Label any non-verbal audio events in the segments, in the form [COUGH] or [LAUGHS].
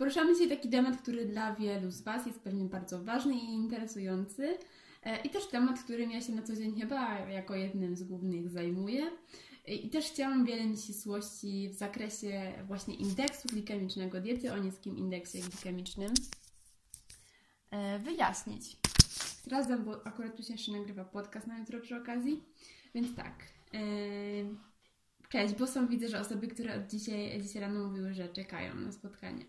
Poruszamy dzisiaj taki temat, który dla wielu z Was jest pewnie bardzo ważny i interesujący. E, I też temat, którym ja się na co dzień chyba jako jednym z głównych zajmuję. I też chciałam wiele nieścisłości w zakresie właśnie indeksu glikemicznego diety o niskim indeksie glikemicznym e, wyjaśnić. Razem, bo akurat tu się jeszcze nagrywa podcast na jutro przy okazji. Więc tak. E, cześć, bo są widzę, że osoby, które od dzisiaj, dzisiaj rano mówiły, że czekają na spotkanie.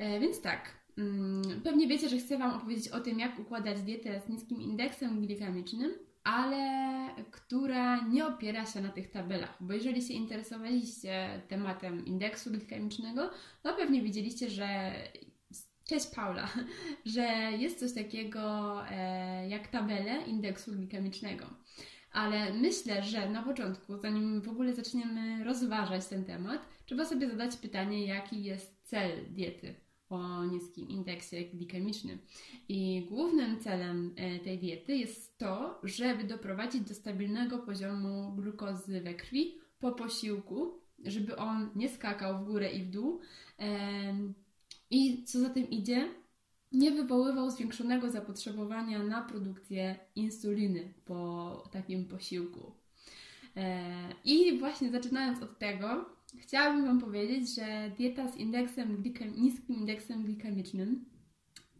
E, więc tak. Mm, pewnie wiecie, że chcę Wam opowiedzieć o tym, jak układać dietę z niskim indeksem glikemicznym, ale która nie opiera się na tych tabelach. Bo jeżeli się interesowaliście tematem indeksu glikemicznego, to pewnie widzieliście, że Cześć Paula, [LAUGHS] że jest coś takiego e, jak tabele indeksu glikemicznego. Ale myślę, że na początku, zanim w ogóle zaczniemy rozważać ten temat, trzeba sobie zadać pytanie, jaki jest cel diety o niskim indeksie glikemicznym. I głównym celem e, tej diety jest to, żeby doprowadzić do stabilnego poziomu glukozy we krwi po posiłku, żeby on nie skakał w górę i w dół. I co za tym idzie, nie wywoływał zwiększonego zapotrzebowania na produkcję insuliny po takim posiłku. E, I właśnie zaczynając od tego, chciałabym Wam powiedzieć, że dieta z indeksem niskim indeksem glikemicznym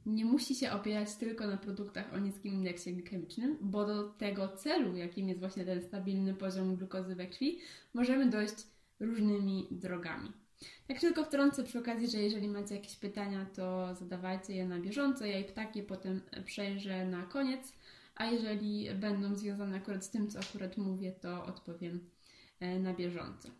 nie musi się opierać tylko na produktach o niskim indeksie glikemicznym, bo do tego celu, jakim jest właśnie ten stabilny poziom glukozy we krwi, możemy dojść różnymi drogami. Tak tylko wtrącę przy okazji, że jeżeli macie jakieś pytania, to zadawajcie je na bieżąco. Ja je takie potem przejrzę na koniec, a jeżeli będą związane akurat z tym, co akurat mówię, to odpowiem e, na bieżąco.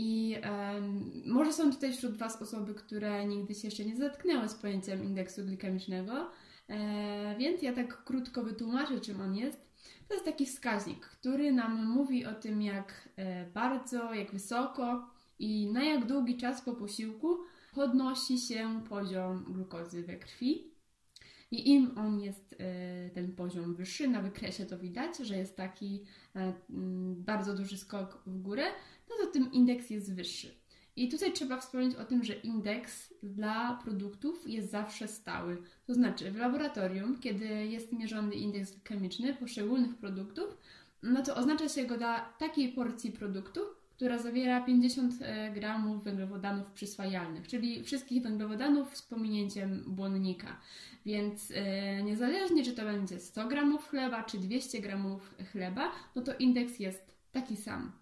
I um, może są tutaj wśród Was osoby, które nigdy się jeszcze nie zetknęły z pojęciem indeksu glikemicznego, e, więc ja tak krótko wytłumaczę, czym on jest. To jest taki wskaźnik, który nam mówi o tym, jak e, bardzo, jak wysoko i na jak długi czas po posiłku podnosi się poziom glukozy we krwi. I im on jest, e, ten poziom wyższy, na wykresie to widać, że jest taki e, bardzo duży skok w górę, no to tym indeks jest wyższy. I tutaj trzeba wspomnieć o tym, że indeks dla produktów jest zawsze stały. To znaczy w laboratorium, kiedy jest mierzony indeks chemiczny poszczególnych produktów, no to oznacza się go dla takiej porcji produktu, która zawiera 50 e, gramów węglowodanów przyswajalnych, czyli wszystkich węglowodanów z pominięciem błonnika. Więc e, niezależnie, czy to będzie 100 gramów chleba, czy 200 gramów chleba, no to indeks jest taki sam.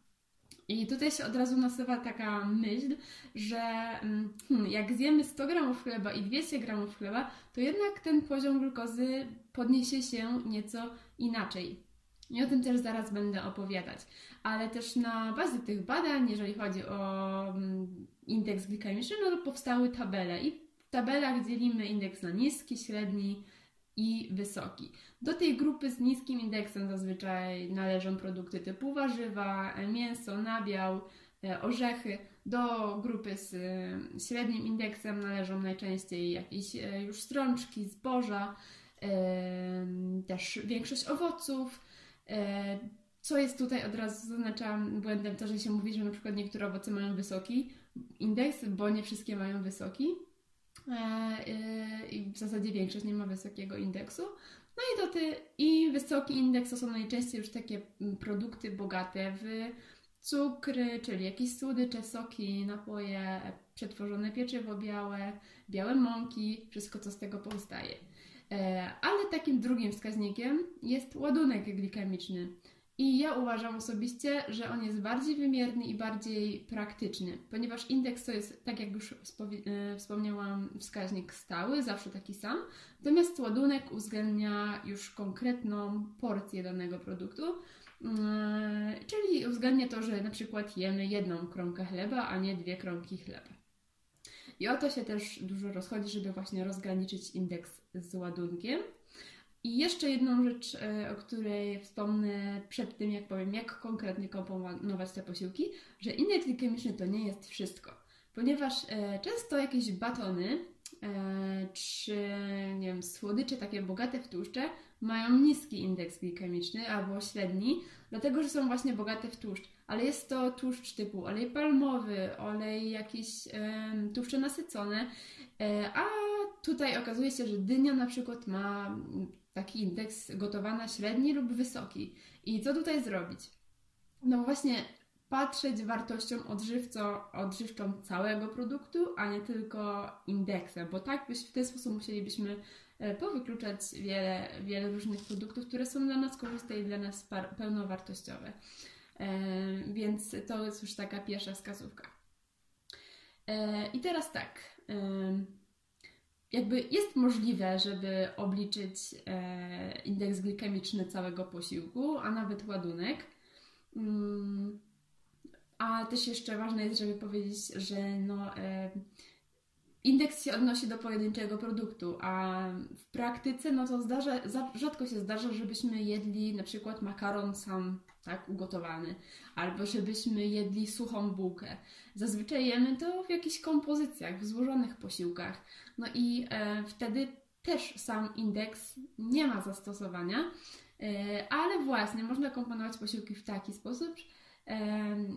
I tutaj się od razu nasuwa taka myśl, że mm, hmm, jak zjemy 100 gramów chleba i 200 gramów chleba, to jednak ten poziom glukozy podniesie się nieco inaczej. I o tym też zaraz będę opowiadać. Ale też na bazie tych badań, jeżeli chodzi o mm, indeks glikemiczny, no to powstały tabele. I w tabelach dzielimy indeks na niski, średni i wysoki. Do tej grupy z niskim indeksem zazwyczaj należą produkty typu warzywa, mięso, nabiał, e, orzechy. Do grupy z e, średnim indeksem należą najczęściej jakieś e, już strączki, zboża, też większość owoców, E, co jest tutaj od razu zaznaczam błędem to, że się mówi, że na przykład niektóre owoce mają wysoki indeks, bo nie wszystkie mają wysoki. E, e, I w zasadzie większość nie ma wysokiego indeksu. No i to ty, i wysoki indeks to są najczęściej już takie produkty bogate w cukry, czyli jakieś słodycze, soki, napoje, przetworzone pieczywo białe, białe mąki, wszystko co z tego powstaje. E, ale takim drugim wskaźnikiem jest ładunek glikemiczny. I ja uważam osobiście, że on jest bardziej wymierny i bardziej praktyczny, ponieważ indeks to jest, tak jak już e, wspomniałam, wskaźnik stały, zawsze taki sam, natomiast ładunek uwzględnia już konkretną porcję danego produktu, e, czyli uwzględnia to, że na przykład jemy jedną kromkę chleba, a nie dwie kromki chleba. I o to się też dużo rozchodzi, żeby właśnie rozgraniczyć indeks z ładunkiem. I jeszcze jedną rzecz, e, o której wspomnę przed tym, jak powiem, jak konkretnie komponować te posiłki, że indeks glikemiczny to nie jest wszystko, ponieważ e, często jakieś batony e, czy nie wiem, słodycze takie bogate w tłuszcze mają niski indeks glikemiczny albo średni, dlatego że są właśnie bogate w tłuszcz. ale jest to tłuszcz typu olej palmowy, olej jakieś tłuszcze nasycone, a tutaj okazuje się, że dynia na przykład ma taki indeks gotowana średni lub wysoki. I co tutaj zrobić? No właśnie patrzeć wartością odżywczą całego produktu, a nie tylko indeksem, bo tak byś, w ten sposób musielibyśmy e, powykluczać wiele, wiele różnych produktów, które są dla nas korzystne i dla nas pełnowartościowe. E, więc to jest już taka pierwsza wskazówka. E, I teraz tak. Jakby jest możliwe, żeby obliczyć indeks glikemiczny całego posiłku, a nawet ładunek. Mm, a też jeszcze ważne jest, żeby powiedzieć, że no, e, indeks się odnosi do pojedynczego produktu, a w praktyce no to zdarza, rzadko się zdarza, żebyśmy jedli na przykład makaron sam tak ugotowany, albo żebyśmy jedli suchą bułkę. Zazwyczaj jemy to w jakichś kompozycjach, w złożonych posiłkach. No i e, wtedy też sam indeks nie ma zastosowania, e, ale właśnie można komponować posiłki w taki sposób,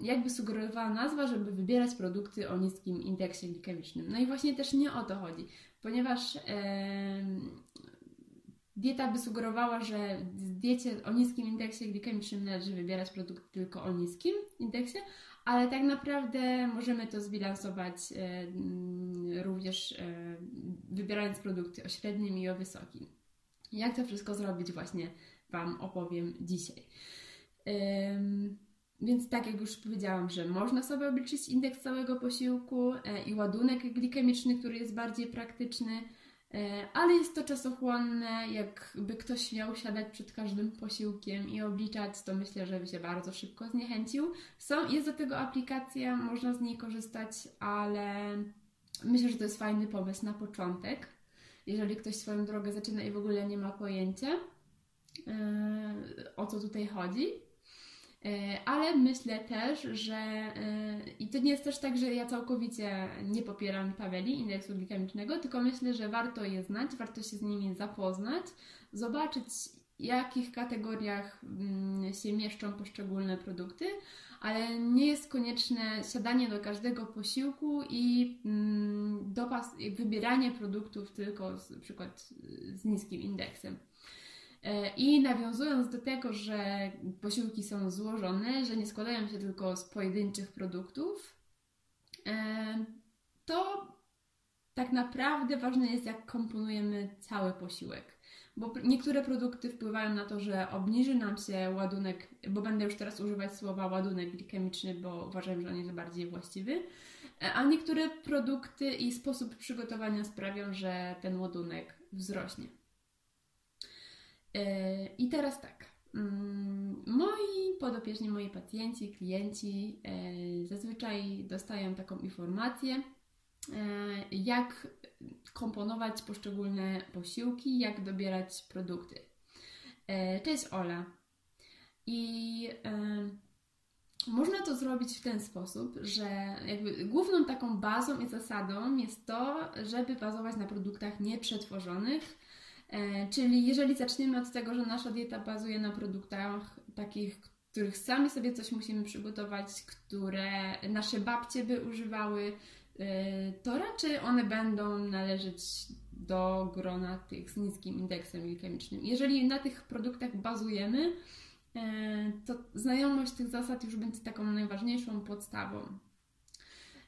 jakby sugerowała nazwa, żeby wybierać produkty o niskim indeksie glikemicznym. No i właśnie też nie o to chodzi, ponieważ dieta by sugerowała, że w diecie o niskim indeksie glikemicznym należy wybierać produkty tylko o niskim indeksie, ale tak naprawdę możemy to zbilansować również wybierając produkty o średnim i o wysokim. Jak to wszystko zrobić właśnie Wam opowiem dzisiaj. Więc tak jak już powiedziałam, że można sobie obliczyć indeks całego posiłku e, i ładunek glikemiczny, który jest bardziej praktyczny, e, ale jest to czasochłonne. Jakby ktoś miał siadać przed każdym posiłkiem i obliczać, to myślę, że by się bardzo szybko zniechęcił. Są, jest do tego aplikacja, można z niej korzystać, ale myślę, że to jest fajny pomysł na początek. Jeżeli ktoś swoją drogę zaczyna i w ogóle nie ma pojęcia, e, o co tutaj chodzi, ale myślę też, że e, i to nie jest też tak, że ja całkowicie nie popieram tabeli indeksu glikemicznego, tylko myślę, że warto je znać, warto się z nimi zapoznać, zobaczyć w jakich kategoriach mm, się mieszczą poszczególne produkty, ale nie jest konieczne siadanie do każdego posiłku i mm, dopas, wybieranie produktów tylko z, przykład z niskim indeksem. E, I nawiązując do tego, że posiłki są złożone, że nie składają się tylko z pojedynczych produktów, e, to tak naprawdę ważne jest, jak komponujemy cały posiłek. Bo niektóre produkty wpływają na to, że obniży nam się ładunek, bo będę już teraz używać słowa ładunek glikemiczny, bo uważam, że on jest bardziej właściwy. E, a niektóre produkty i sposób przygotowania sprawią, że ten ładunek wzrośnie. E, I teraz tak. Mm, moi podopieczni, moi pacjenci, klienci e, zazwyczaj dostają taką informację, e, jak komponować poszczególne posiłki, jak dobierać produkty. Cześć Ola. I można to zrobić w ten sposób, że jakby główną taką bazą i zasadą jest to, żeby bazować na produktach nieprzetworzonych, czyli jeżeli zaczniemy od tego, że nasza dieta bazuje na produktach takich, których sami sobie coś musimy przygotować, które nasze babcie by używały, e, to raczej one będą należeć do grona tych z niskim indeksem glikemicznym. Jeżeli na tych produktach bazujemy, e, to znajomość tych zasad już będzie taką najważniejszą podstawą.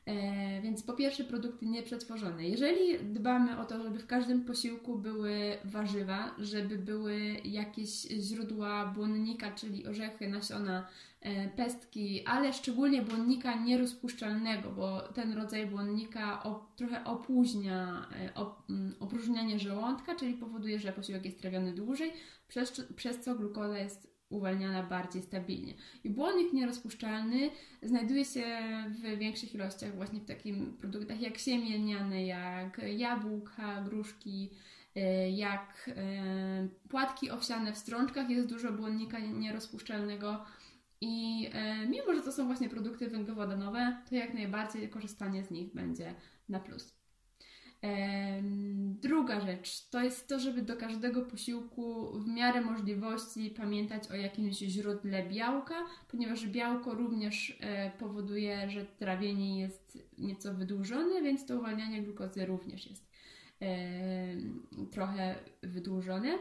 E, więc po pierwsze produkty nieprzetworzone. Jeżeli dbamy o to, żeby w każdym posiłku były warzywa, żeby były jakieś źródła błonnika, czyli orzechy, nasiona, e, pestki, ale szczególnie błonnika nierozpuszczalnego, bo ten rodzaj błonnika op, trochę opóźnia e, op, opróżnianie żołądka, czyli powoduje, że posiłek jest trawiony dłużej, przez, przez co glukoza jest uwalniana bardziej stabilnie. I błonnik nierozpuszczalny znajduje się w większych ilościach właśnie w takich produktach jak siemię lniane, jak jabłka, gruszki, e, jak e, płatki owsiane w strączkach jest dużo błonnika nierozpuszczalnego i e, mimo, że to są właśnie produkty węglowodanowe, to jak najbardziej korzystanie z nich będzie na plus. Druga rzecz to jest to, żeby do każdego posiłku w miarę możliwości pamiętać o jakimś źródle białka, ponieważ białko również e, powoduje, że trawienie jest nieco wydłużone, więc to uwalnianie glukozy również jest trochę wydłużone.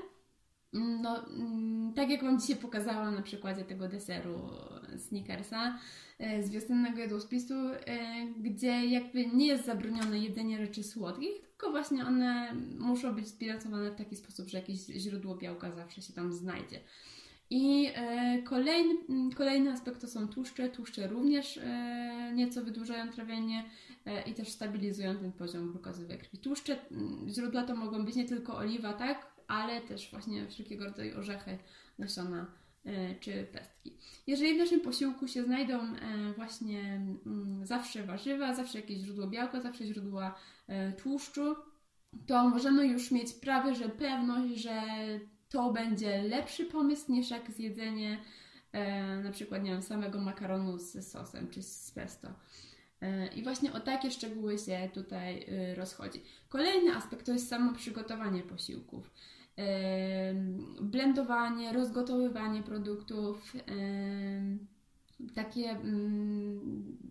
No, mm, tak jak Wam dzisiaj pokazałam na przykładzie tego deseru Snickersa e, z wiosennego jadłospisu, e, gdzie jakby nie jest zabronione jedzenie rzeczy słodkich, tylko właśnie one muszą być zbilansowane w taki sposób, że jakieś źródło białka zawsze się tam znajdzie. I e, kolejny, mm, kolejny aspekt to są tłuszcze. Tłuszcze również nieco wydłużają trawienie i też stabilizują ten poziom glukozy we krwi. Tłuszcze, mm, źródła to mogą być nie tylko oliwa, tak? Ale też właśnie wszelkiego rodzaju orzechy, nasiona e, czy pestki. Jeżeli w naszym posiłku się znajdą e, właśnie mm, zawsze warzywa, zawsze jakieś źródło białka, zawsze źródła e, tłuszczu, to możemy już mieć prawie że pewność, że to będzie lepszy pomysł niż jak zjedzenie na przykład nie wiem, samego makaronu z sosem czy z pesto. I właśnie o takie szczegóły się tutaj rozchodzi. Kolejny aspekt to jest samo przygotowanie posiłków blendowanie, rozgotowywanie produktów, takie mm,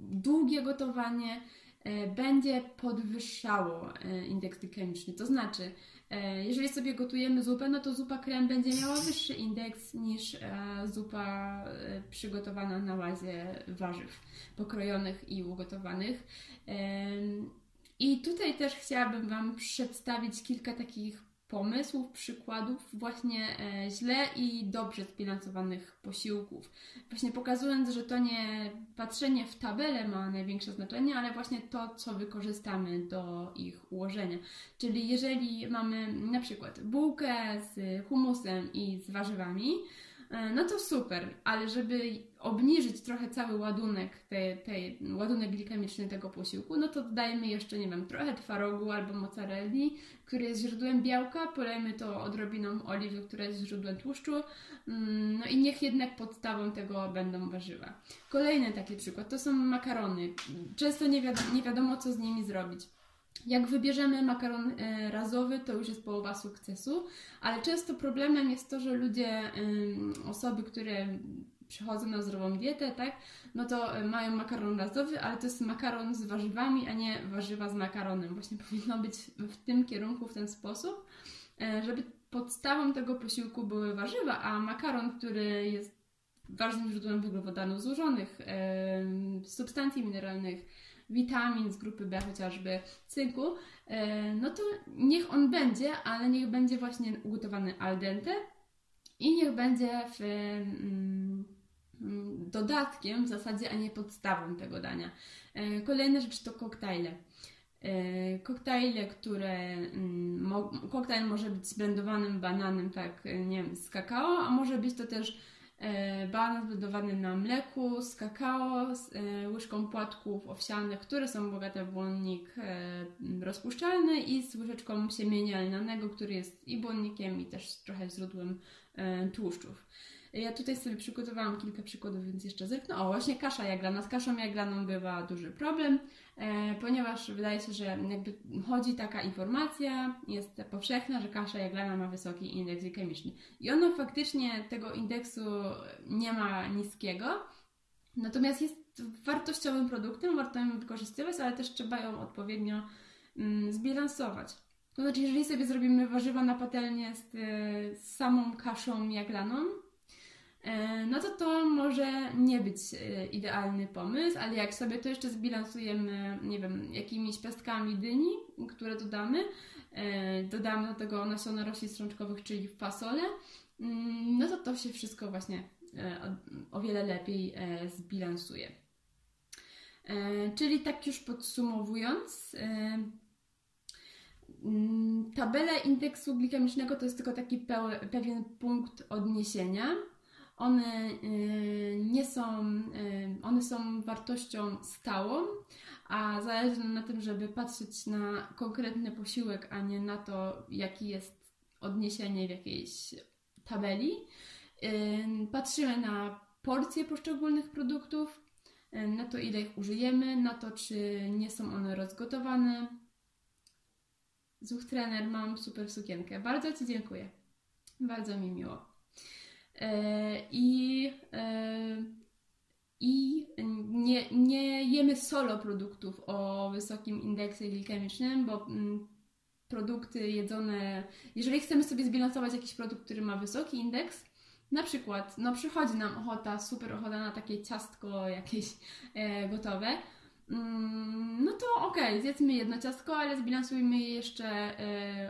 długie gotowanie e, będzie podwyższało e, indeks glykemiczny. To znaczy, e, jeżeli sobie gotujemy zupę, no to zupa krem będzie miała wyższy indeks niż zupa przygotowana na bazie warzyw pokrojonych i ugotowanych. I tutaj też chciałabym Wam przedstawić kilka takich pomysłów, przykładów właśnie e, źle i dobrze zbilansowanych posiłków. Właśnie pokazując, że to nie patrzenie w tabelę ma największe znaczenie, ale właśnie to, co wykorzystamy do ich ułożenia. Czyli jeżeli mamy na przykład bułkę z humusem i z warzywami, no to super, ale żeby obniżyć trochę cały ładunek, tej, tej, ładunek glikemiczny tego posiłku, no to dodajmy jeszcze, nie wiem, trochę twarogu albo mozzarelli, który jest źródłem białka, polejmy to odrobiną oliwy, która jest źródłem tłuszczu, mm, no i niech jednak podstawą tego będą warzywa. Kolejny taki przykład to są makarony. Często nie, wiad nie wiadomo, co z nimi zrobić. Jak wybierzemy makaron e, razowy, to już jest połowa sukcesu, ale często problemem jest to, że ludzie, osoby, które przychodzą na zdrową dietę, tak, no to e, mają makaron razowy, ale to jest makaron z warzywami, a nie warzywa z makaronem. Właśnie [LAUGHS] powinno być w tym kierunku, w ten sposób, e, żeby podstawą tego posiłku były warzywa, a makaron, który jest ważnym źródłem węglowodanów złożonych, substancji mineralnych, witamin z grupy B, chociażby cynku, e, no to niech on będzie, ale niech będzie właśnie ugotowany al dente i niech będzie w, mm, dodatkiem w zasadzie, a nie podstawą tego dania. E, kolejna rzecz to koktajle. E, koktajle, które mm, koktajl może być zblendowanym bananem, tak, nie wiem, z kakao, a może być to też E, banan zbudowany na mleku z kakao, z e, łyżką płatków owsianych, które są bogate w błonnik e, rozpuszczalny i z łyżeczką siemienia lnianego, który jest i błonnikiem i też trochę źródłem tłuszczów. Ja tutaj sobie przygotowałam kilka przykładów, więc jeszcze zerknę. O, właśnie kasza jaglana. Z kaszą jaglaną bywa duży problem, e, ponieważ wydaje się, że jakby chodzi taka informacja, jest powszechna, że kasza jaglana ma wysoki indeks glikemiczny. I ono faktycznie tego indeksu nie ma niskiego, natomiast jest wartościowym produktem, warto ją wykorzystywać, ale też trzeba ją odpowiednio mm, zbilansować. To znaczy, jeżeli sobie zrobimy warzywa na patelnię z, z samą kaszą jaglaną, E, no to to może nie być e, idealny pomysł, ale jak sobie to jeszcze zbilansujemy, nie wiem, jakimiś pestkami dyni, które dodamy, e, dodamy do tego nasiona roślin strączkowych, czyli fasole, mm, no to to się wszystko właśnie o wiele lepiej zbilansuje. Czyli tak już podsumowując, mm, tabela indeksu glikemicznego to jest tylko taki pewien punkt odniesienia one y, nie są, y, one są wartością stałą, a zależy nam na tym, żeby patrzeć na konkretny posiłek, a nie na to, jaki jest odniesienie w jakiejś tabeli. Y, patrzymy na porcje poszczególnych produktów, na to, ile ich użyjemy, na to, czy nie są one rozgotowane, Zuch trener, mam super sukienkę. Bardzo Ci dziękuję. Bardzo mi miło. E, I, e, i nie, nie jemy solo produktów o wysokim indeksie glikemicznym, bo mm, produkty jedzone, jeżeli chcemy sobie zbilansować jakiś produkt, który ma wysoki indeks, na przykład, no przychodzi nam ochota, super ochota na takie ciastko jakieś e, gotowe, mm, no to okej, okay, zjedzmy jedno ciastko, ale zbilansujmy je jeszcze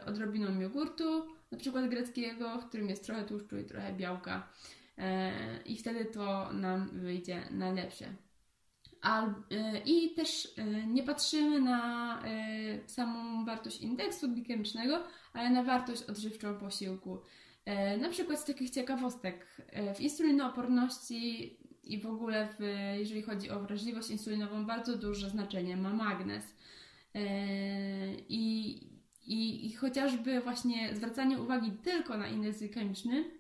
odrobiną jogurtu, na przykład greckiego, w którym jest trochę tłuszczu i trochę białka e, i wtedy to nam wyjdzie najlepsze. E, I też e, nie patrzymy na samą wartość indeksu glikemicznego, ale na wartość odżywczą posiłku. Na przykład z takich ciekawostek, w insulinooporności i w ogóle w, jeżeli chodzi o wrażliwość insulinową, bardzo duże znaczenie ma magnez. E, I, i, i chociażby właśnie zwracanie uwagi tylko na indeks glikemiczny,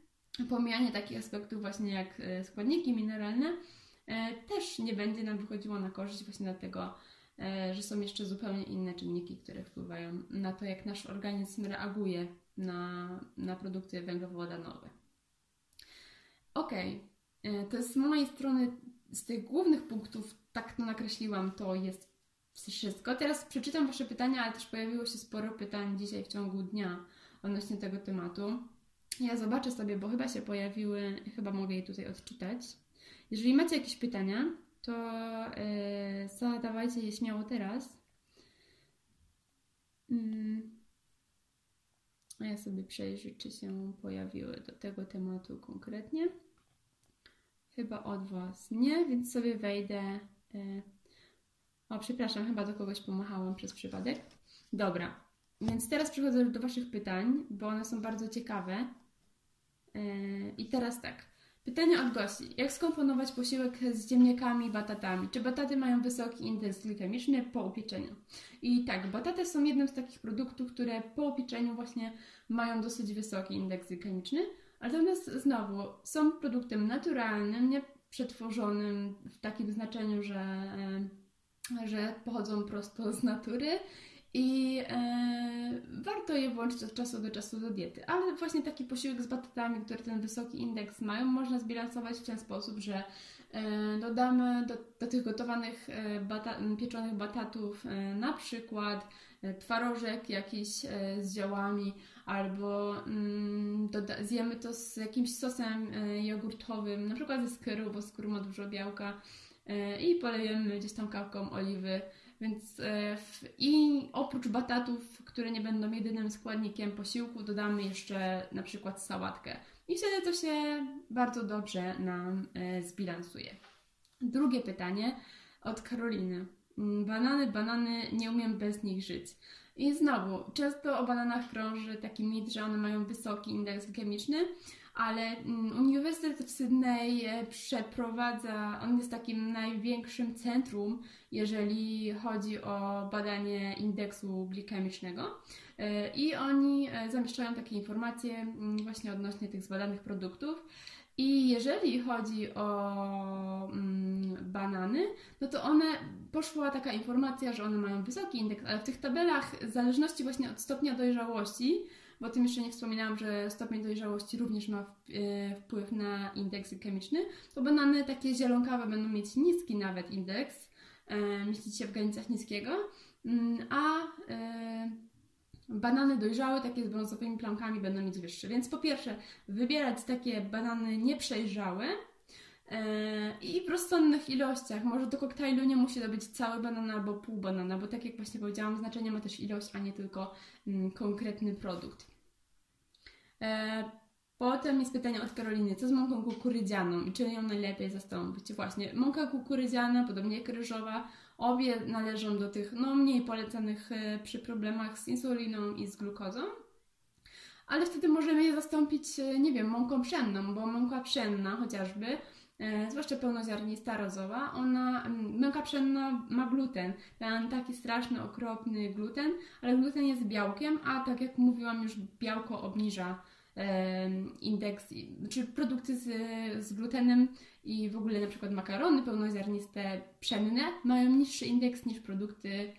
pomijanie takich aspektów właśnie jak składniki mineralne, też nie będzie nam wychodziło na korzyść właśnie dlatego, że są jeszcze zupełnie inne czynniki, które wpływają na to, jak nasz organizm reaguje na, na produkty węglowodanowe. Ok, e, to jest z mojej strony, z tych głównych punktów, tak to nakreśliłam, to jest wszystko. Teraz przeczytam Wasze pytania, ale też pojawiło się sporo pytań dzisiaj w ciągu dnia odnośnie tego tematu. Ja zobaczę sobie, bo chyba się pojawiły, chyba mogę je tutaj odczytać. Jeżeli macie jakieś pytania, to yy, zadawajcie je śmiało teraz. Yy. A ja sobie przejrzę, czy się pojawiły do tego tematu konkretnie. Chyba od Was nie, więc sobie wejdę. E, o, przepraszam, chyba do kogoś pomachałam przez przypadek. Dobra, więc teraz przechodzę do Waszych pytań, bo one są bardzo ciekawe. E, I teraz tak. Pytanie od Gosi. Jak skomponować posiłek z ziemniakami i batatami? Czy bataty mają wysoki indeks glikemiczny po upieczeniu? I tak, bataty są jednym z takich produktów, które po upieczeniu właśnie mają dosyć wysoki indeks glikemiczny, natomiast znowu są produktem naturalnym, nie przetworzonym w takim znaczeniu, że, że pochodzą prosto z natury i e, warto je włączyć od czasu do czasu do diety. Ale właśnie taki posiłek z batatami, które ten wysoki indeks mają, można zbilansować w ten sposób, że e, dodamy do, do tych gotowanych e, bata, pieczonych batatów e, na przykład e, twarożek jakiś e, z ziołami albo mm, doda- zjemy to z jakimś sosem jogurtowym, na przykład ze skyru, bo skór ma dużo białka i polejemy gdzieś tam kawką oliwy więc e, w, i oprócz batatów, które nie będą jedynym składnikiem posiłku, dodamy jeszcze na przykład sałatkę. I wtedy to się bardzo dobrze nam e, zbilansuje. Drugie pytanie od Karoliny. Mm, banany, banany, nie umiem bez nich żyć. I znowu, często o bananach krąży taki mit, że one mają wysoki indeks glikemiczny, ale mm, Uniwersytet w Sydney e, przeprowadza, on jest takim największym centrum, jeżeli chodzi o badanie indeksu glikemicznego e, i oni e, zamieszczają takie informacje mm, właśnie odnośnie tych zbadanych produktów. I jeżeli chodzi o mm, banany, no to one, poszła taka informacja, że one mają wysoki indeks, ale w tych tabelach, w zależności właśnie od stopnia dojrzałości, bo o tym jeszcze nie wspominałam, że stopień dojrzałości również ma e, wpływ na indeks chemiczny, to banany takie zielonkawe będą mieć niski nawet indeks, e, myślicie w granicach niskiego, mm, a e, banany dojrzałe, takie z brązowymi plamkami będą mieć wyższe. Więc po pierwsze, wybierać takie banany nieprzejrzałe, i w rozsądnych ilościach. Może do koktajlu nie musi to być cały banan albo pół banana, bo tak jak właśnie powiedziałam, znaczenie ma też ilość, a nie tylko mm, konkretny produkt. E, potem jest pytanie od Karoliny, co z mąką kukurydzianą i czy ją najlepiej zastąpić? Właśnie, mąka kukurydziana, podobnie jak ryżowa, obie należą do tych no, mniej polecanych e, przy problemach z insuliną i z glukozą. Ale wtedy możemy je zastąpić, e, nie wiem, mąką pszenną, bo mąka pszenna chociażby e, zwłaszcza pełnoziarnista rozowa, ona, mąka pszenna ma gluten, ten taki straszny, okropny gluten, ale gluten jest białkiem, a tak jak mówiłam już, białko obniża indeks, czy produkty z, z glutenem i w ogóle na przykład makarony pełnoziarniste pszenne mają niższy indeks niż produkty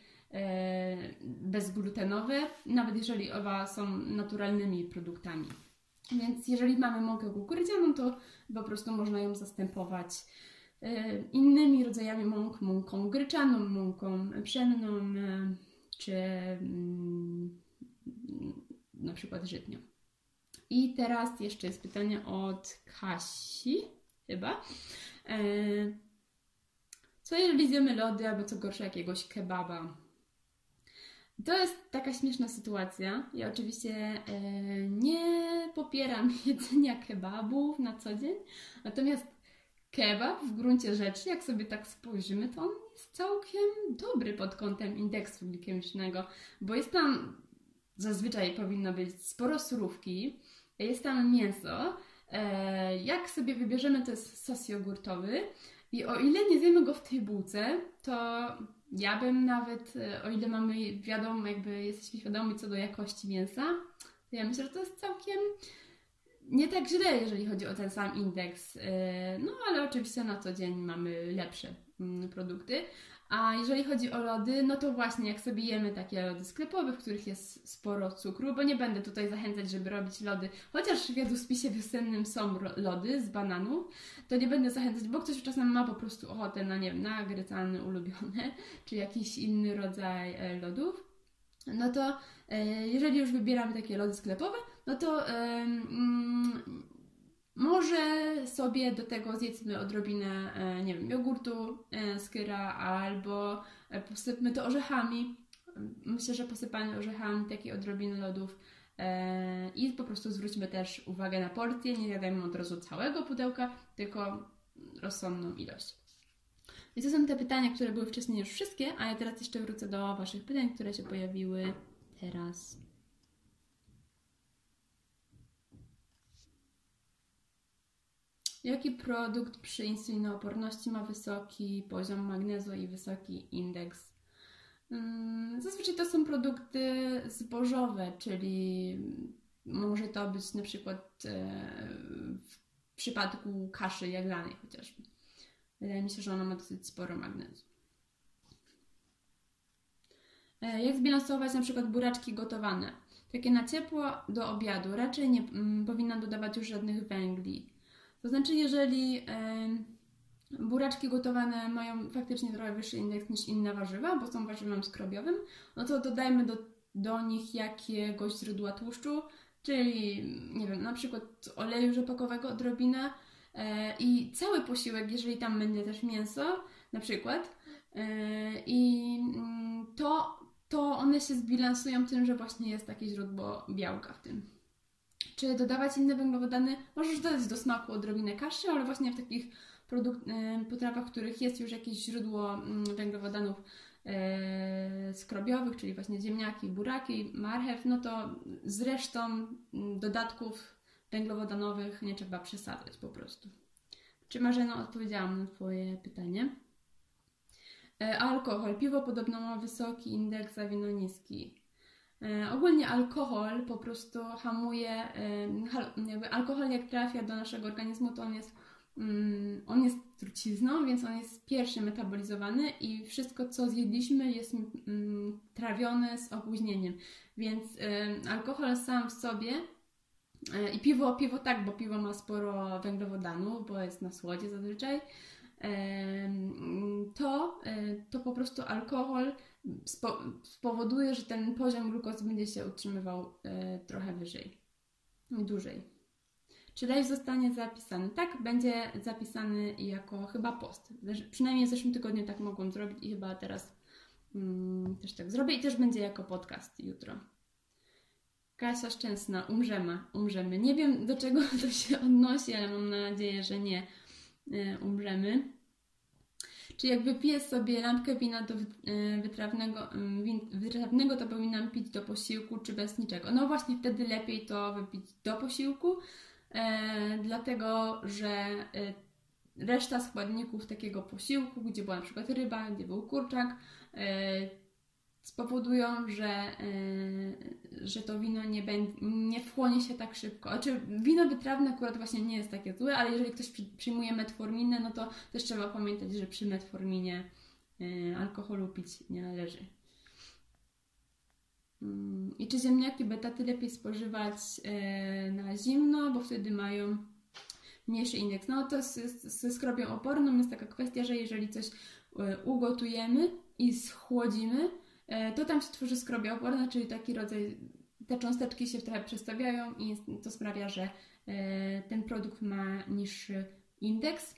bezglutenowe, nawet jeżeli oba są naturalnymi produktami. Więc jeżeli mamy mąkę kukurydzianą, to po prostu można ją zastępować innymi rodzajami mąk, mąką gryczaną, mąką pszenną, czy mm, na przykład żytnią. I teraz jeszcze jest pytanie od Kasi, chyba. E, co jeżeli zjemy lody, albo co gorsze jakiegoś kebaba? To jest taka śmieszna sytuacja. Ja oczywiście e, nie popieram [LAUGHS] jedzenia kebabów na co dzień, natomiast kebab w gruncie rzeczy, jak sobie tak spojrzymy, to on jest całkiem dobry pod kątem indeksu glikemicznego, bo jest tam, zazwyczaj powinno być sporo surówki, jest tam mięso, e, jak sobie wybierzemy, to jest sos jogurtowy i o ile nie zjemy go w tej bułce, to ja bym nawet, e, o ile mamy wiadomo, jakby jesteśmy świadomi co do jakości mięsa, to ja myślę, że to jest całkiem nie tak źle, jeżeli chodzi o ten sam indeks. E, no ale oczywiście na co dzień mamy lepsze mm, produkty. A jeżeli chodzi o lody, no to właśnie jak sobie jemy takie lody sklepowe, w których jest sporo cukru, bo nie będę tutaj zachęcać, żeby robić lody, chociaż w jadłospisie wiosennym są lody z bananów, to nie będę zachęcać, bo ktoś czasem ma po prostu ochotę na, nie wiem, na grycany ulubiony, [LAUGHS] czy jakiś inny rodzaj e, lodów. No to e, jeżeli już wybieramy takie lody sklepowe, no to mm, może sobie do tego zjedzmy odrobinę, e, nie wiem, jogurtu e, skyra albo e, posypmy to orzechami. Myślę, że posypanie orzechami takiej odrobiny lodów i po prostu zwróćmy też uwagę na porcję. Nie jadajmy od razu całego pudełka, tylko rozsądną ilość. I to są te pytania, które były wcześniej już wszystkie, a ja teraz jeszcze wrócę do Waszych pytań, które się pojawiły teraz. Jaki produkt przy insulinooporności ma wysoki poziom magnezu i wysoki indeks? Mm, zazwyczaj to są produkty zbożowe, czyli może to być na przykład e, w przypadku kaszy jaglanej chociażby. Wydaje mi się, że ona ma dosyć sporo magnezu. E, jak zbilansować na przykład buraczki gotowane? Takie na ciepło do obiadu. Raczej nie mm, powinna dodawać już żadnych węgli. To znaczy, jeżeli buraczki gotowane mają faktycznie trochę wyższy indeks niż inne warzywa, bo są warzywem skrobiowym, no to dodajmy do, do nich jakiegoś źródła tłuszczu, czyli nie wiem, na przykład oleju rzepakowego odrobinę e, i cały posiłek, jeżeli tam będzie też mięso, na przykład, e, i mm, to, to one się zbilansują tym, że właśnie jest takie źródło białka w tym czy dodawać inne węglowodany. Możesz dodać do smaku odrobinę kaszy, ale właśnie w takich produkt, y, potrawach, w których jest już jakieś źródło mm, węglowodanów e, skrobiowych, czyli właśnie ziemniaki, buraki, marchew, no to z resztą mm, dodatków węglowodanowych nie trzeba przesadzać po prostu. Czy Marzeno odpowiedziałam na Twoje pytanie? E, alkohol. Piwo podobno ma wysoki indeks, a wino niski. E, ogólnie alkohol po prostu hamuje, e, jakby alkohol jak trafia do naszego organizmu, to on jest, mm, on jest trucizną, więc on jest pierwszy metabolizowany i wszystko co zjedliśmy jest mm, trawione z opóźnieniem. Więc alkohol sam w sobie e, i piwo, piwo tak, bo piwo ma sporo węglowodanów, bo jest na słodzie zazwyczaj, to, to po prostu alkohol spowoduje, że ten poziom glukozy będzie się utrzymywał e, trochę wyżej, dłużej. Czy live zostanie zapisany? Tak, będzie zapisany jako chyba post. Przynajmniej w zeszłym tygodniu tak mogłam zrobić i chyba teraz mm, też tak zrobię i też będzie jako podcast jutro. Kasia Szczęsna, umrzemy, umrzemy. Nie wiem do czego [LAUGHS] to się odnosi, ale mam nadzieję, że nie e, umrzemy. Czy jak wypiję sobie lampkę wina do e, wytrawnego, mm, wytrawnego, to powinnam pić do posiłku, czy bez niczego? No właśnie wtedy lepiej to wypić do posiłku, e, dlatego że e, reszta składników takiego posiłku, gdzie była na przykład ryba, gdzie był kurczak, spowodują, że, yy, że to wino nie, będzie, nie wchłonie się tak szybko. Znaczy, wino wytrawne akurat właśnie nie jest takie złe, ale jeżeli ktoś przyjmuje metforminę, no to też trzeba pamiętać, że przy metforminie yy, alkoholu pić nie należy. Mm, I czy ziemniaki betaty lepiej spożywać e, na zimno, bo wtedy mają mniejszy indeks. No to ze skrobią oporną jest taka kwestia, że jeżeli coś e, ugotujemy i schłodzimy, to tam się tworzy skrobia oporna, czyli taki rodzaj, te cząsteczki się trochę przestawiają i to sprawia, że ten produkt ma niższy indeks.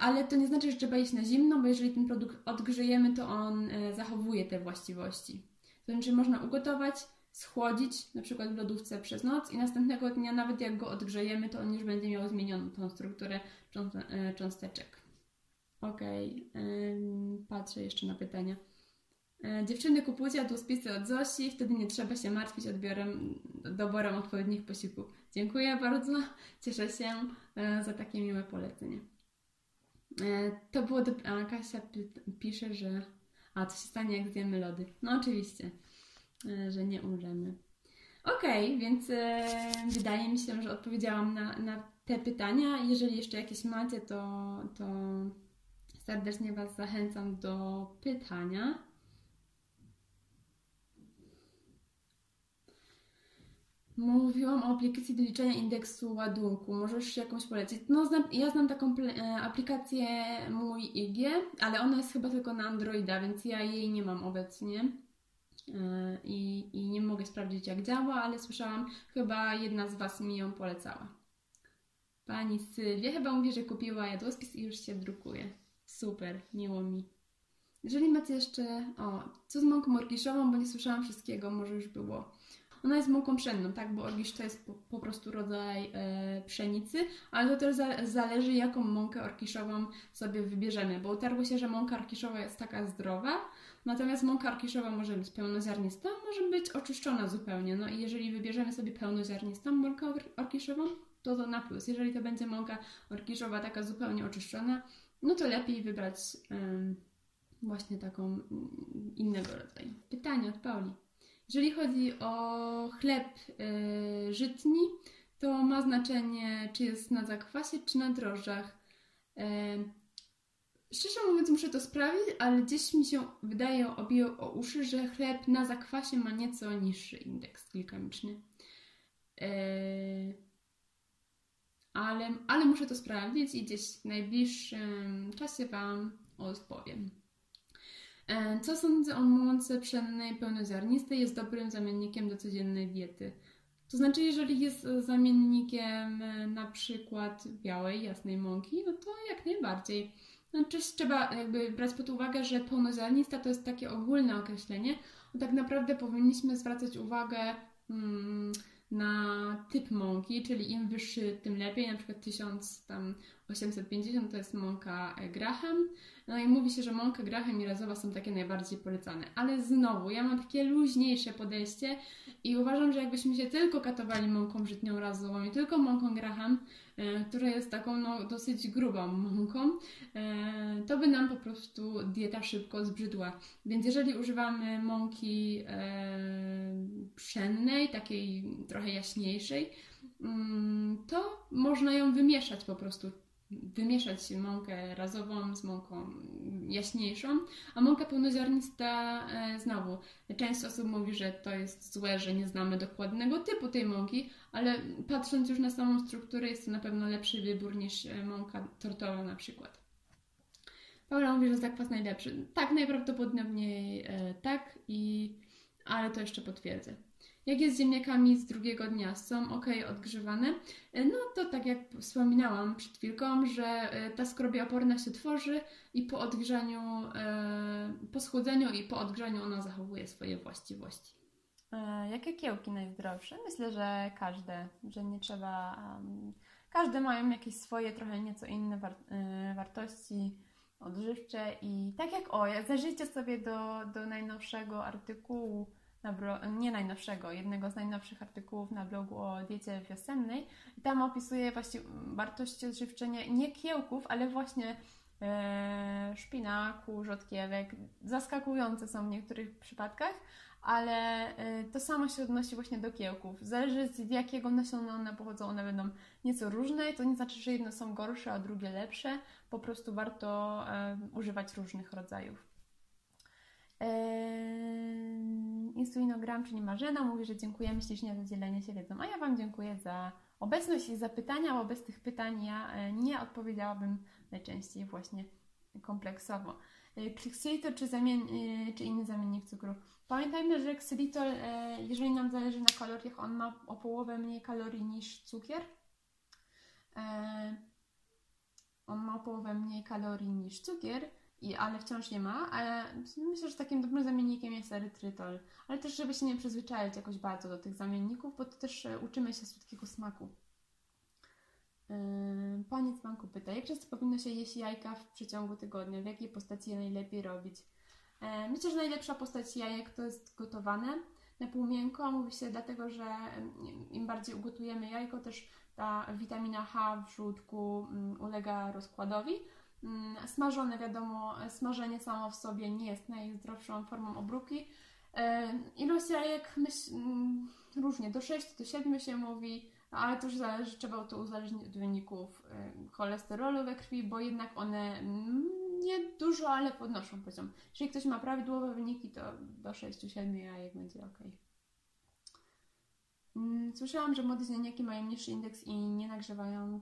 Ale to nie znaczy, że trzeba iść na zimno, bo jeżeli ten produkt odgrzejemy, to on zachowuje te właściwości. To znaczy można ugotować, schłodzić, na przykład w lodówce przez noc i następnego dnia, nawet jak go odgrzejemy, to on już będzie miał zmienioną tą strukturę e, cząsteczek. Ok, patrzę jeszcze na pytania. E, dziewczyny kupujcie jadłospisy od Zosi, wtedy nie trzeba się martwić odbiorem, doborem odpowiednich posiłków. Dziękuję bardzo, cieszę się e, za takie miłe polecenie. To było do... A Kasia pisze, że a co się stanie, jak zjemy lody? No oczywiście, e, że nie umrzemy. Okej, okay, więc e, wydaje mi się, że odpowiedziałam na, na te pytania. Jeżeli jeszcze jakieś macie, to, to serdecznie Was zachęcam do pytania. Mówiłam o aplikacji do liczenia indeksu ładunku. Możesz jakąś polecić? No, znam, ja znam taką e, aplikację Mój IG, ale ona jest chyba tylko na Androida, więc ja jej nie mam obecnie. E, I, I nie mogę sprawdzić, jak działa, ale słyszałam, chyba jedna z Was mi ją polecała. Pani Sylwia chyba mówi, że kupiła jadłospis i już się drukuje. Super, miło mi. Jeżeli macie jeszcze. O, co z mąką orkiszową, bo nie słyszałam wszystkiego, może już było. Ona jest mąką pszenną, tak, bo orgisz to jest po, po prostu rodzaj e, pszenicy, ale to też za, zależy, jaką mąkę orkiszową sobie wybierzemy, bo utarło się, że mąka orkiszowa jest taka zdrowa, natomiast mąka orkiszowa może być pełnoziarnista, może być oczyszczona zupełnie. No i jeżeli wybierzemy sobie pełnoziarnistą mąkę orkiszową, to to na plus. Jeżeli to będzie mąka orkiszowa taka zupełnie oczyszczona, no to lepiej wybrać właśnie taką mm, innego rodzaju. Pytanie od Pauli. Jeżeli chodzi o chleb yy, żytni, to ma znaczenie, czy jest na zakwasie, czy na drożdżach. Yy, szczerze mówiąc, muszę to sprawdzić, ale gdzieś mi się wydaje, obiło o uszy, że chleb na zakwasie ma nieco niższy indeks glikemiczny. Yy, ale, ale muszę to sprawdzić i gdzieś w najbliższym czasie Wam odpowiem. E, co sądzę o mące pszennej pełnoziarnistej? Jest dobrym zamiennikiem do codziennej diety. To znaczy, jeżeli jest zamiennikiem e, na przykład białej, jasnej mąki, no to jak najbardziej. Znaczy, trzeba jakby brać pod uwagę, że pełnoziarnista to jest takie ogólne określenie, tak naprawdę powinniśmy zwracać uwagę hmm, na typ mąki, czyli im wyższy, tym lepiej. Na przykład 1850 to jest mąka Graham, no i mówi się, że mąka Graham i razowa są takie najbardziej polecane. Ale znowu, ja mam takie luźniejsze podejście i uważam, że jakbyśmy się tylko katowali mąką żytnią razową i tylko mąką Graham, e, która jest taką no, dosyć grubą mąką, e, to by nam po prostu dieta szybko zbrzydła. Więc jeżeli używamy mąki e, pszennej, takiej trochę jaśniejszej, mm, to można ją wymieszać po prostu wymieszać mąkę razową z mąką jaśniejszą, a mąka pełnoziarnista e, znowu. Część osób mówi, że to jest złe, że nie znamy dokładnego typu tej mąki, ale patrząc już na samą strukturę jest to na pewno lepszy wybór niż e, mąka tortowa na przykład. Paula mówi, że zakwas najlepszy. Tak, najprawdopodobniej e, tak, i, ale to jeszcze potwierdzę. Jak jest z ziemniakami z drugiego dnia? Są ok odgrzewane? E, no to tak jak wspominałam przed chwilką, że e, ta skrobia oporna się tworzy i po odgrzaniu, e, po schłodzeniu i po odgrzaniu ona zachowuje swoje właściwości. Jakie kiełki najzdrowsze? Myślę, że każde, że nie trzeba. Każde mają jakieś swoje, trochę nieco inne war, wartości odżywcze i tak jak o, zajrzyjcie sobie do, do najnowszego artykułu nie najnowszego, jednego z najnowszych artykułów na blogu o diecie wiosennej. I tam opisuje właśnie wartości odżywczenia nie kiełków, ale właśnie e, szpinaku, rzodkiewek. Zaskakujące są w niektórych przypadkach, ale e, to samo się odnosi właśnie do kiełków. Zależy z jakiego nasiona one pochodzą, one będą nieco różne. To nie znaczy, że jedne są gorsze, a drugie lepsze. Po prostu warto e, używać różnych rodzajów. Insulinogram, czyli Marzena, mówi, że dziękujemy ślicznie za dzielenie się wiedzą, a ja Wam dziękuję za obecność i za pytania, bo bez tych pytań ja e, nie odpowiedziałabym najczęściej właśnie kompleksowo. Xylitol czy, zamien, czy inny zamiennik cukru. Pamiętajmy, że ksylitol, jeżeli nam zależy na kaloriach, on ma o połowę mniej kalorii niż cukier. On ma o połowę mniej kalorii niż cukier, i, ale wciąż nie ma. Ale myślę, że takim dobrym zamiennikiem jest erytrytol. Ale też, żeby się nie przyzwyczaić jakoś bardzo do tych zamienników, bo to też e, uczymy się słodkiego smaku. Yy, Pani z banku pyta, jak często powinno się jeść jajka w przeciągu tygodnia? W jakiej postaci je najlepiej robić? Yy, myślę, że najlepsza postać jajek to jest gotowane na pół miękko. Mówi się dlatego, że im bardziej ugotujemy jajko, też ta witamina H w żółtku mm, ulega rozkładowi. Mm, smażone, wiadomo, smażenie samo w sobie nie jest najzdrowszą formą obróbki. E, ilość jajek myśl, mm, różnie, do 6 do 7 się mówi, ale to już zależy, trzeba to uzależnić od wyników e, cholesterolu we krwi, bo jednak one mm, nie dużo, ale podnoszą poziom. Jeżeli ktoś ma prawidłowe wyniki, to do 6-7 jajek będzie ok. Słyszałam, że młode ziemniaki mają niższy indeks i nie nagrzewają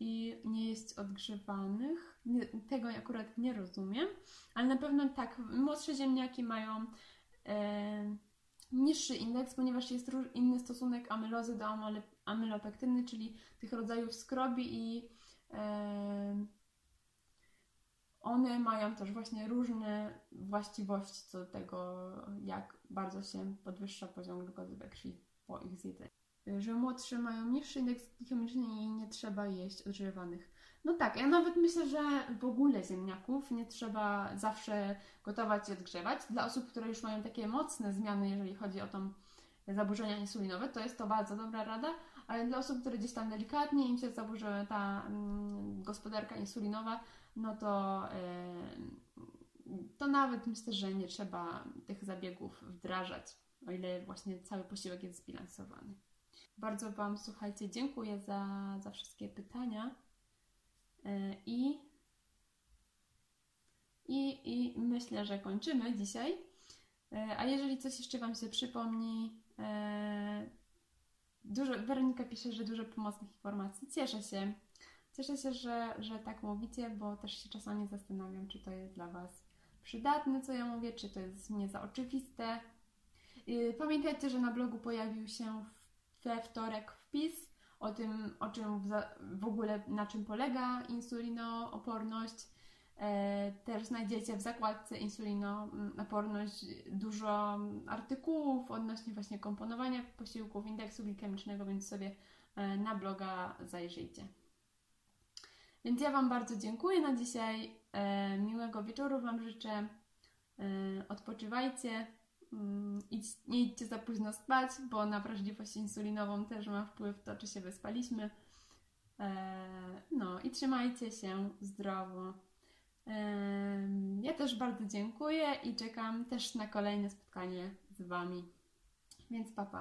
i nie jest odgrzewanych. Nie, tego akurat nie rozumiem, ale na pewno tak, młodsze ziemniaki mają e, niższy indeks, ponieważ jest inny stosunek amylozy do amylopektyny, czyli tych rodzajów skrobi i e, one mają też właśnie różne właściwości co do tego, jak bardzo się podwyższa poziom glukozy we krwi po ich zjedzeniu że młodsze mają niższy indeks glikemiczny i nie trzeba jeść odgrzewanych. No tak, ja nawet myślę, że w ogóle ziemniaków nie trzeba zawsze gotować i odgrzewać. Dla osób, które już mają takie mocne zmiany, jeżeli chodzi o tą zaburzenia insulinowe, to jest to bardzo dobra rada, ale dla osób, które gdzieś tam delikatnie im się zaburzy ta mm, gospodarka insulinowa, no to, yy, to nawet myślę, że nie trzeba tych zabiegów wdrażać, o ile właśnie cały posiłek jest zbilansowany. Bardzo Wam, słuchajcie, dziękuję za, za wszystkie pytania e, i, i, i myślę, że kończymy dzisiaj. E, a jeżeli coś jeszcze Wam się przypomni, e, dużo, Weronika pisze, że dużo pomocnych informacji. Cieszę się. Cieszę się, że, że tak mówicie, bo też się czasami zastanawiam, czy to jest dla Was przydatne, co ja mówię, czy to jest nie za oczywiste. Pamiętajcie, że na blogu pojawił się we wtorek wpis o tym, o czym w, ogóle na czym polega insulinooporność. E, też znajdziecie w zakładce insulinooporność dużo artykułów odnośnie właśnie komponowania posiłków, indeksu glikemicznego, więc sobie e, na bloga zajrzyjcie. Więc ja Wam bardzo dziękuję na dzisiaj. E, miłego wieczoru Wam życzę. Odpoczywajcie. Mm, idź, nie idźcie za późno spać, bo na wrażliwość insulinową też ma wpływ to, czy się wyspaliśmy. E, no i trzymajcie się zdrowo. E, ja też bardzo dziękuję i czekam też na kolejne spotkanie z Wami. Więc papa.